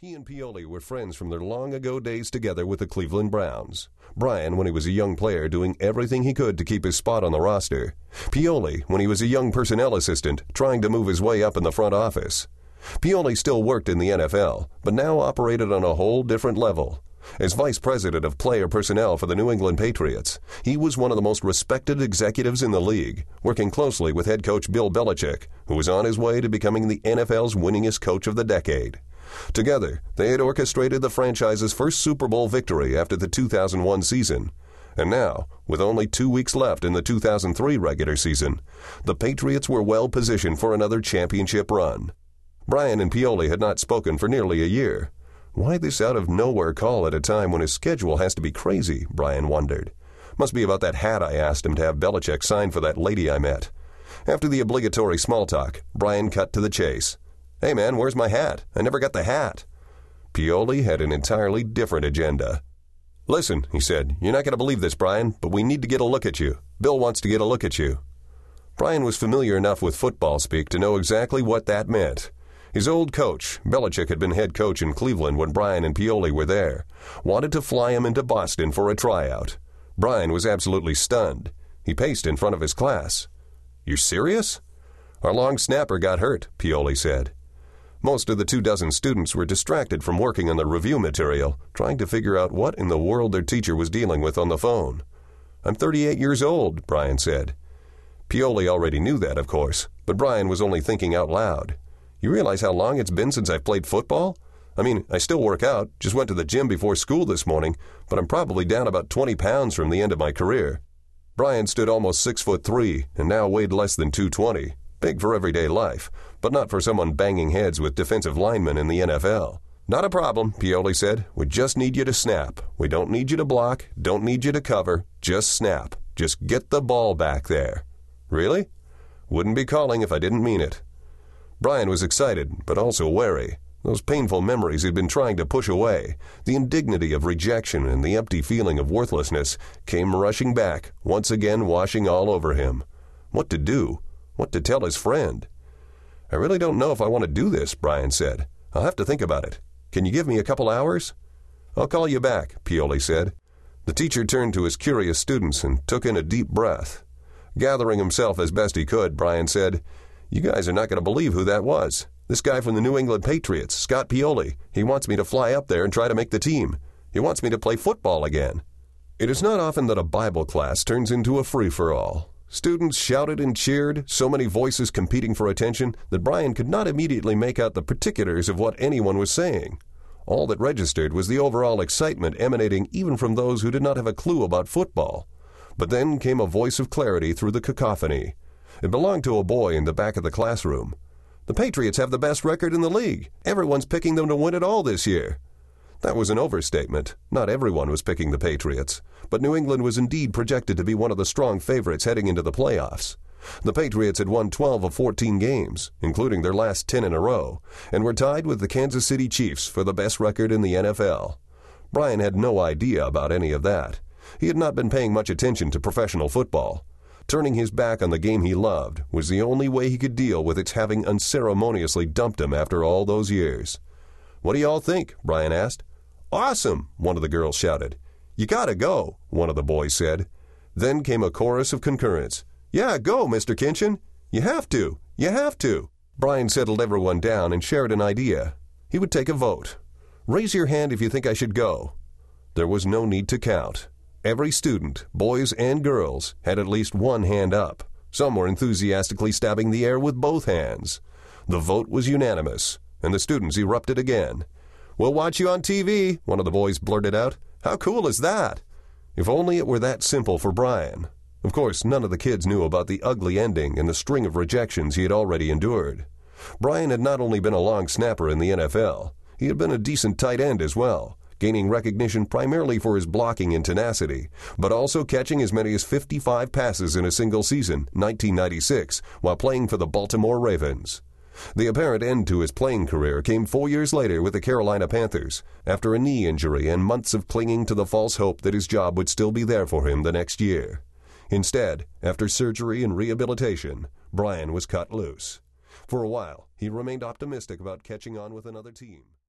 He and Pioli were friends from their long ago days together with the Cleveland Browns. Brian, when he was a young player, doing everything he could to keep his spot on the roster. Pioli, when he was a young personnel assistant, trying to move his way up in the front office. Pioli still worked in the NFL, but now operated on a whole different level. As vice president of player personnel for the New England Patriots, he was one of the most respected executives in the league, working closely with head coach Bill Belichick, who was on his way to becoming the NFL's winningest coach of the decade. Together, they had orchestrated the franchise's first Super Bowl victory after the 2001 season. And now, with only two weeks left in the 2003 regular season, the Patriots were well positioned for another championship run. Brian and Pioli had not spoken for nearly a year. Why this out of nowhere call at a time when his schedule has to be crazy? Brian wondered. Must be about that hat I asked him to have Belichick sign for that lady I met. After the obligatory small talk, Brian cut to the chase. Hey man, where's my hat? I never got the hat. Pioli had an entirely different agenda. Listen, he said, you're not going to believe this, Brian, but we need to get a look at you. Bill wants to get a look at you. Brian was familiar enough with football speak to know exactly what that meant. His old coach, Belichick had been head coach in Cleveland when Brian and Pioli were there, wanted to fly him into Boston for a tryout. Brian was absolutely stunned. He paced in front of his class. You serious? Our long snapper got hurt, Pioli said. Most of the two dozen students were distracted from working on the review material, trying to figure out what in the world their teacher was dealing with on the phone. I'm 38 years old, Brian said. Pioli already knew that, of course, but Brian was only thinking out loud. You realize how long it's been since I've played football? I mean, I still work out, just went to the gym before school this morning, but I'm probably down about 20 pounds from the end of my career. Brian stood almost six foot three and now weighed less than 220. Big for everyday life, but not for someone banging heads with defensive linemen in the NFL. Not a problem, Pioli said. We just need you to snap. We don't need you to block, don't need you to cover. Just snap. Just get the ball back there. Really? Wouldn't be calling if I didn't mean it. Brian was excited, but also wary. Those painful memories he'd been trying to push away, the indignity of rejection and the empty feeling of worthlessness, came rushing back, once again washing all over him. What to do? What to tell his friend? I really don't know if I want to do this, Brian said. I'll have to think about it. Can you give me a couple hours? I'll call you back, Pioli said. The teacher turned to his curious students and took in a deep breath. Gathering himself as best he could, Brian said, you guys are not going to believe who that was. This guy from the New England Patriots, Scott Pioli. He wants me to fly up there and try to make the team. He wants me to play football again. It is not often that a Bible class turns into a free for all. Students shouted and cheered, so many voices competing for attention that Brian could not immediately make out the particulars of what anyone was saying. All that registered was the overall excitement emanating even from those who did not have a clue about football. But then came a voice of clarity through the cacophony. It belonged to a boy in the back of the classroom. The Patriots have the best record in the league. Everyone's picking them to win it all this year. That was an overstatement. Not everyone was picking the Patriots, but New England was indeed projected to be one of the strong favorites heading into the playoffs. The Patriots had won 12 of 14 games, including their last 10 in a row, and were tied with the Kansas City Chiefs for the best record in the NFL. Brian had no idea about any of that. He had not been paying much attention to professional football. Turning his back on the game he loved was the only way he could deal with its having unceremoniously dumped him after all those years. What do y'all think? Brian asked. Awesome, one of the girls shouted. You gotta go, one of the boys said. Then came a chorus of concurrence. Yeah, go, Mr. Kinchen. You have to. You have to. Brian settled everyone down and shared an idea. He would take a vote. Raise your hand if you think I should go. There was no need to count. Every student, boys and girls, had at least one hand up. Some were enthusiastically stabbing the air with both hands. The vote was unanimous, and the students erupted again. We'll watch you on TV, one of the boys blurted out. How cool is that? If only it were that simple for Brian. Of course, none of the kids knew about the ugly ending and the string of rejections he had already endured. Brian had not only been a long snapper in the NFL, he had been a decent tight end as well gaining recognition primarily for his blocking and tenacity, but also catching as many as 55 passes in a single season, 1996, while playing for the Baltimore Ravens. The apparent end to his playing career came four years later with the Carolina Panthers, after a knee injury and months of clinging to the false hope that his job would still be there for him the next year. Instead, after surgery and rehabilitation, Brian was cut loose. For a while, he remained optimistic about catching on with another team.